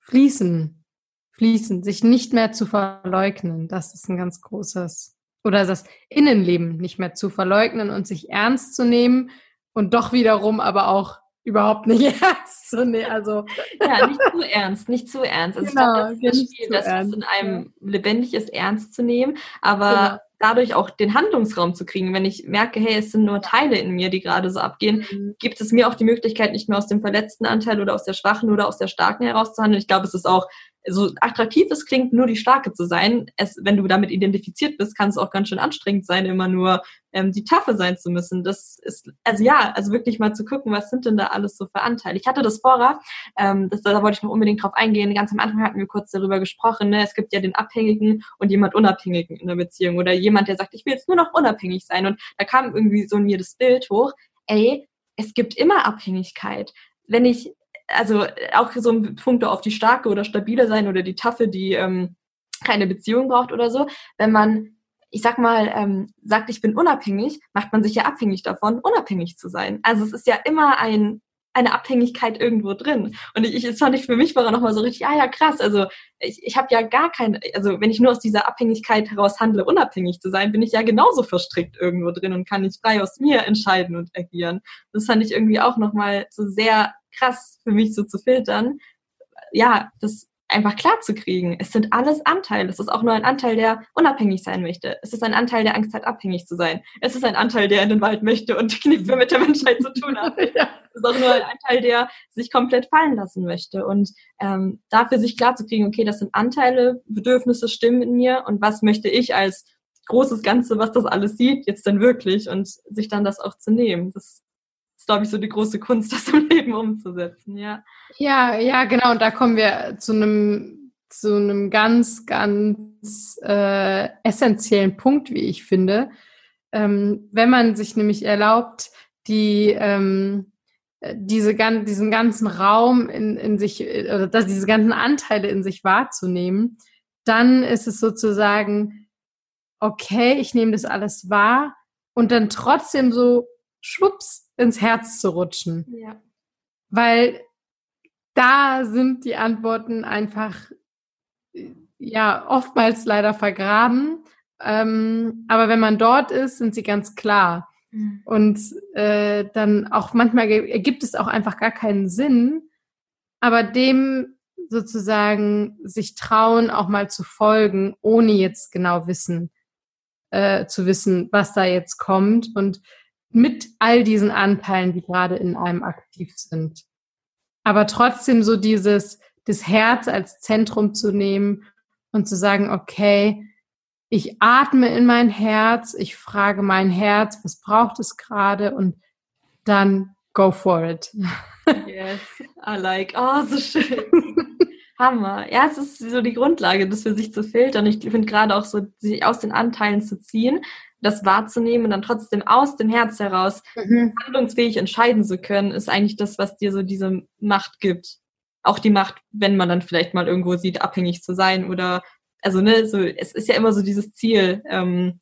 fließen, fließen, sich nicht mehr zu verleugnen. Das ist ein ganz großes, oder das Innenleben nicht mehr zu verleugnen und sich ernst zu nehmen und doch wiederum aber auch überhaupt nicht ernst zu nehmen. Also ja, nicht zu ernst, nicht zu ernst. Also genau, ich glaube, das ist Spiel, das in einem lebendig ist, ernst zu nehmen, aber genau dadurch auch den Handlungsraum zu kriegen. Wenn ich merke, hey, es sind nur Teile in mir, die gerade so abgehen, mhm. gibt es mir auch die Möglichkeit, nicht mehr aus dem verletzten Anteil oder aus der schwachen oder aus der starken herauszuhandeln. Ich glaube, es ist auch so attraktiv es klingt, nur die Starke zu sein, es, wenn du damit identifiziert bist, kann es auch ganz schön anstrengend sein, immer nur ähm, die Taffe sein zu müssen. Das ist, also ja, also wirklich mal zu gucken, was sind denn da alles so für Anteile. Ich hatte das vorher, ähm, das, da wollte ich noch unbedingt drauf eingehen. Ganz am Anfang hatten wir kurz darüber gesprochen, ne? es gibt ja den Abhängigen und jemand Unabhängigen in der Beziehung oder jemand, der sagt, ich will jetzt nur noch unabhängig sein. Und da kam irgendwie so in mir das Bild hoch, ey, es gibt immer Abhängigkeit. Wenn ich also auch so ein Punkt auf die starke oder stabile sein oder die taffe, die ähm, keine Beziehung braucht oder so. Wenn man, ich sag mal, ähm, sagt, ich bin unabhängig, macht man sich ja abhängig davon, unabhängig zu sein. Also es ist ja immer ein eine Abhängigkeit irgendwo drin. Und ich, ich das fand ich für mich war nochmal so richtig, ah ja, krass, also ich, ich habe ja gar keine, also wenn ich nur aus dieser Abhängigkeit heraus handle, unabhängig zu sein, bin ich ja genauso verstrickt irgendwo drin und kann nicht frei aus mir entscheiden und agieren. Das fand ich irgendwie auch nochmal so sehr krass für mich so zu filtern. Ja, das einfach klar zu kriegen. Es sind alles Anteile. Es ist auch nur ein Anteil, der unabhängig sein möchte. Es ist ein Anteil, der Angst hat, abhängig zu sein. Es ist ein Anteil, der in den Wald möchte und nichts mehr mit der Menschheit zu tun hat. ja. Es ist auch nur ein Anteil, der sich komplett fallen lassen möchte. Und ähm, dafür sich klar zu kriegen, okay, das sind Anteile, Bedürfnisse, Stimmen in mir und was möchte ich als großes Ganze, was das alles sieht, jetzt denn wirklich und sich dann das auch zu nehmen. Das glaube ich, so die große Kunst, das im Leben umzusetzen, ja. Ja, ja, genau. Und da kommen wir zu einem, zu einem ganz, ganz äh, essentiellen Punkt, wie ich finde. Ähm, wenn man sich nämlich erlaubt, die ähm, diese, diesen ganzen Raum in, in sich, oder dass diese ganzen Anteile in sich wahrzunehmen, dann ist es sozusagen, okay, ich nehme das alles wahr und dann trotzdem so schwupps ins Herz zu rutschen. Ja. Weil da sind die Antworten einfach ja oftmals leider vergraben. Ähm, aber wenn man dort ist, sind sie ganz klar. Mhm. Und äh, dann auch manchmal ergibt es auch einfach gar keinen Sinn, aber dem sozusagen sich trauen, auch mal zu folgen, ohne jetzt genau wissen, äh, zu wissen, was da jetzt kommt. Und mit all diesen Anteilen, die gerade in einem aktiv sind. Aber trotzdem so dieses, das Herz als Zentrum zu nehmen und zu sagen, okay, ich atme in mein Herz, ich frage mein Herz, was braucht es gerade und dann go for it. Yes, I like. Oh, so schön. Hammer. Ja, es ist so die Grundlage, das für sich zu filtern. Ich finde gerade auch so, sich aus den Anteilen zu ziehen, das wahrzunehmen und dann trotzdem aus dem Herz heraus mhm. handlungsfähig entscheiden zu können, ist eigentlich das, was dir so diese Macht gibt. Auch die Macht, wenn man dann vielleicht mal irgendwo sieht, abhängig zu sein oder also ne, so es ist ja immer so dieses Ziel, ähm,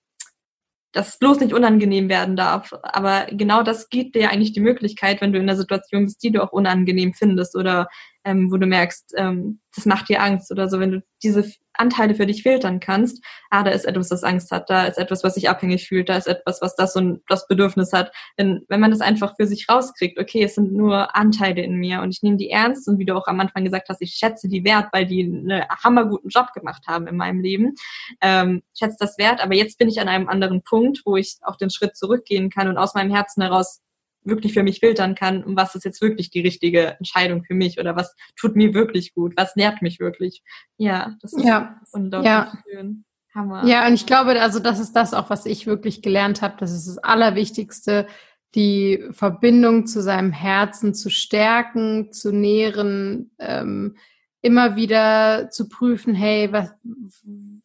dass es bloß nicht unangenehm werden darf. Aber genau das gibt dir ja eigentlich die Möglichkeit, wenn du in einer Situation bist, die du auch unangenehm findest oder ähm, wo du merkst, ähm, das macht dir Angst oder so, wenn du diese Anteile für dich filtern kannst, ah, da ist etwas, das Angst hat, da ist etwas, was sich abhängig fühlt, da ist etwas, was das und das Bedürfnis hat. Denn wenn man das einfach für sich rauskriegt, okay, es sind nur Anteile in mir und ich nehme die ernst und wie du auch am Anfang gesagt hast, ich schätze die wert, weil die einen hammerguten Job gemacht haben in meinem Leben, ähm, schätze das wert, aber jetzt bin ich an einem anderen Punkt, wo ich auch den Schritt zurückgehen kann und aus meinem Herzen heraus wirklich für mich filtern kann, was ist jetzt wirklich die richtige Entscheidung für mich oder was tut mir wirklich gut, was nährt mich wirklich. Ja, das ist ja. unglaublich ja. schön. Hammer. Ja, und ich glaube, also das ist das auch, was ich wirklich gelernt habe. Das ist das Allerwichtigste, die Verbindung zu seinem Herzen zu stärken, zu nähren, ähm, immer wieder zu prüfen, hey, was,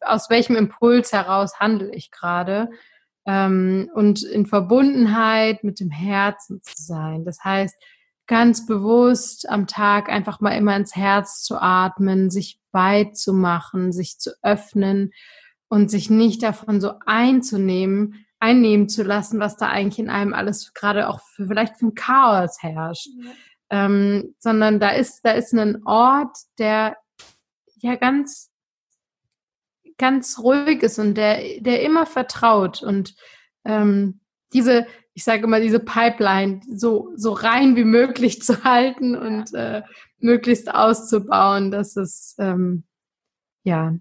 aus welchem Impuls heraus handle ich gerade? Ähm, und in Verbundenheit mit dem Herzen zu sein. Das heißt, ganz bewusst am Tag einfach mal immer ins Herz zu atmen, sich weit zu machen, sich zu öffnen und sich nicht davon so einzunehmen, einnehmen zu lassen, was da eigentlich in einem alles gerade auch für, vielleicht für ein Chaos herrscht. Ja. Ähm, sondern da ist, da ist ein Ort, der ja ganz, ganz ruhig ist und der, der immer vertraut und ähm, diese, ich sage immer, diese Pipeline so, so rein wie möglich zu halten und äh, möglichst auszubauen, dass es ähm, ja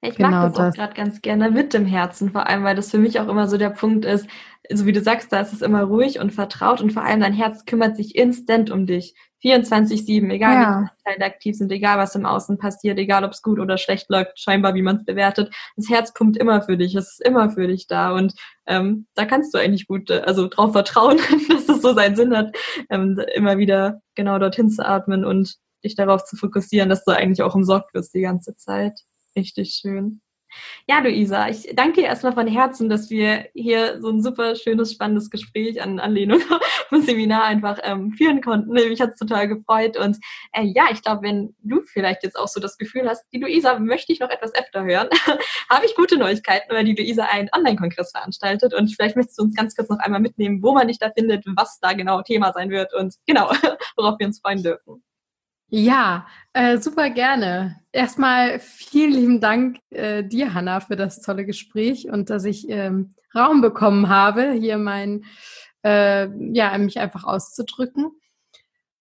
ich genau mag das, das. auch gerade ganz gerne mit dem Herzen, vor allem, weil das für mich auch immer so der Punkt ist, so wie du sagst, da ist es immer ruhig und vertraut und vor allem dein Herz kümmert sich instant um dich. 24-7, egal ja. wie Teile aktiv sind, egal was im Außen passiert, egal ob es gut oder schlecht läuft, scheinbar wie man es bewertet. Das Herz pumpt immer für dich, es ist immer für dich da und ähm, da kannst du eigentlich gut, äh, also drauf vertrauen, dass es so seinen Sinn hat, ähm, immer wieder genau dorthin zu atmen und dich darauf zu fokussieren, dass du eigentlich auch umsorgt wirst die ganze Zeit. Richtig schön. Ja, Luisa, ich danke dir erstmal von Herzen, dass wir hier so ein super schönes, spannendes Gespräch an Anlehnung vom Seminar einfach ähm, führen konnten. Mich hat es total gefreut. Und äh, ja, ich glaube, wenn du vielleicht jetzt auch so das Gefühl hast, die Luisa möchte ich noch etwas öfter hören, habe ich gute Neuigkeiten, weil die Luisa einen Online-Kongress veranstaltet. Und vielleicht möchtest du uns ganz kurz noch einmal mitnehmen, wo man dich da findet, was da genau Thema sein wird und genau, worauf wir uns freuen dürfen. Ja, äh, super gerne. Erstmal vielen lieben Dank äh, dir, Hanna, für das tolle Gespräch und dass ich ähm, Raum bekommen habe, hier mein, äh, ja, mich einfach auszudrücken.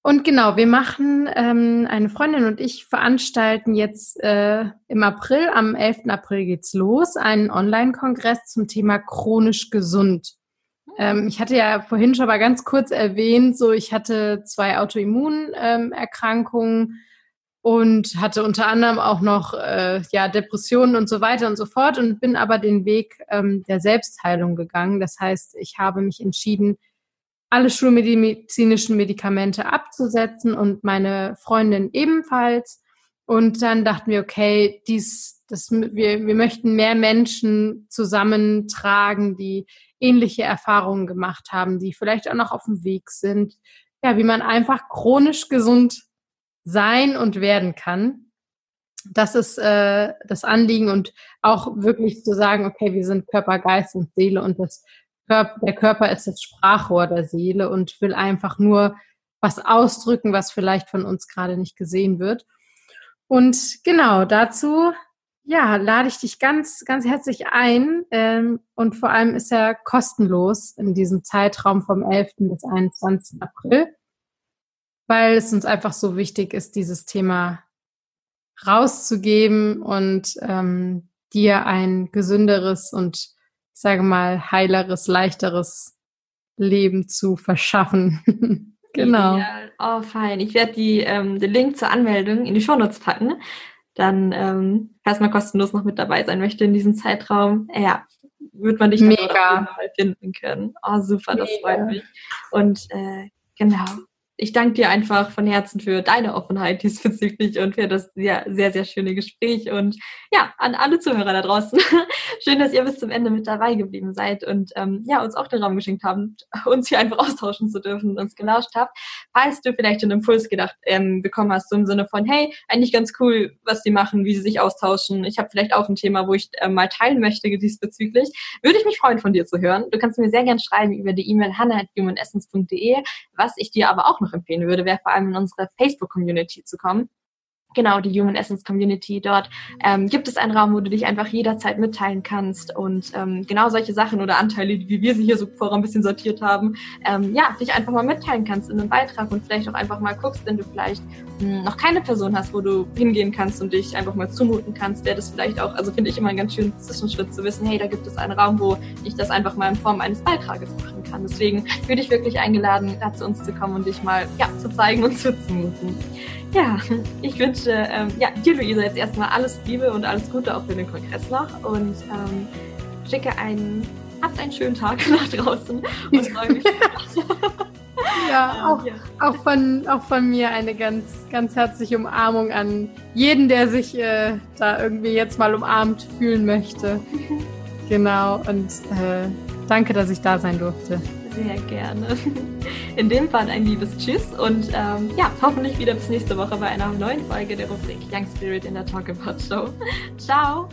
Und genau, wir machen, ähm, eine Freundin und ich veranstalten jetzt äh, im April, am 11. April geht's los, einen Online-Kongress zum Thema chronisch gesund. Ähm, ich hatte ja vorhin schon mal ganz kurz erwähnt, so ich hatte zwei Autoimmunerkrankungen und hatte unter anderem auch noch äh, ja Depressionen und so weiter und so fort und bin aber den Weg ähm, der Selbstheilung gegangen. Das heißt, ich habe mich entschieden, alle schulmedizinischen Medikamente abzusetzen und meine Freundin ebenfalls. Und dann dachten wir, okay, dies, das, wir, wir möchten mehr Menschen zusammentragen, die ähnliche Erfahrungen gemacht haben, die vielleicht auch noch auf dem Weg sind. Ja, wie man einfach chronisch gesund sein und werden kann. Das ist äh, das Anliegen und auch wirklich zu sagen, okay, wir sind Körper, Geist und Seele und das Körper, der Körper ist das Sprachrohr der Seele und will einfach nur was ausdrücken, was vielleicht von uns gerade nicht gesehen wird. Und genau dazu ja, lade ich dich ganz, ganz herzlich ein. Ähm, und vor allem ist er kostenlos in diesem Zeitraum vom 11. bis 21. April, weil es uns einfach so wichtig ist, dieses Thema rauszugeben und ähm, dir ein gesünderes und, ich sage mal, heileres, leichteres Leben zu verschaffen. genau. Ja, oh, fein. Ich werde die, ähm, den Link zur Anmeldung in die Shownotes packen dann, ähm, falls man kostenlos noch mit dabei sein möchte in diesem Zeitraum, ja, wird man dich Mega. finden können. Oh, super, das Mega. freut mich. Und äh, genau, ich danke dir einfach von Herzen für deine Offenheit diesbezüglich und für das sehr, sehr, sehr schöne Gespräch. Und ja, an alle Zuhörer da draußen. Schön, dass ihr bis zum Ende mit dabei geblieben seid und ähm, ja, uns auch den Raum geschenkt habt, uns hier einfach austauschen zu dürfen und uns gelauscht habt. Falls du vielleicht einen Impuls gedacht ähm, bekommen hast, so im Sinne von, hey, eigentlich ganz cool, was sie machen, wie sie sich austauschen. Ich habe vielleicht auch ein Thema, wo ich äh, mal teilen möchte diesbezüglich. Würde ich mich freuen, von dir zu hören. Du kannst mir sehr gern schreiben über die E-Mail hannah.humanessence.de, was ich dir aber auch noch empfehlen würde, wäre vor allem in unsere Facebook-Community zu kommen genau, die Human Essence Community. Dort ähm, gibt es einen Raum, wo du dich einfach jederzeit mitteilen kannst und ähm, genau solche Sachen oder Anteile, wie wir sie hier so vorher ein bisschen sortiert haben, ähm, ja, dich einfach mal mitteilen kannst in einem Beitrag und vielleicht auch einfach mal guckst, wenn du vielleicht mh, hm, noch keine Person hast, wo du hingehen kannst und dich einfach mal zumuten kannst, wäre das vielleicht auch, also finde ich immer einen ganz schönen Zwischenschritt zu wissen, hey, da gibt es einen Raum, wo ich das einfach mal in Form eines Beitrages machen kann. Deswegen würde ich wirklich eingeladen, da zu uns zu kommen und dich mal ja, zu zeigen und zu zumuten. Ja, ich wünsche ähm, ja, dir, Luisa, jetzt erstmal alles Liebe und alles Gute auch für den Kongress noch und ähm, schicke einen, habt einen schönen Tag nach draußen und freue mich. ja, auch, ja. Auch, von, auch von mir eine ganz, ganz herzliche Umarmung an jeden, der sich äh, da irgendwie jetzt mal umarmt fühlen möchte. genau, und äh, danke, dass ich da sein durfte. Sehr gerne. In dem Fall ein liebes Tschüss und ähm, ja, hoffentlich wieder bis nächste Woche bei einer neuen Folge der Rubrik Young Spirit in der Talk About Show. Ciao!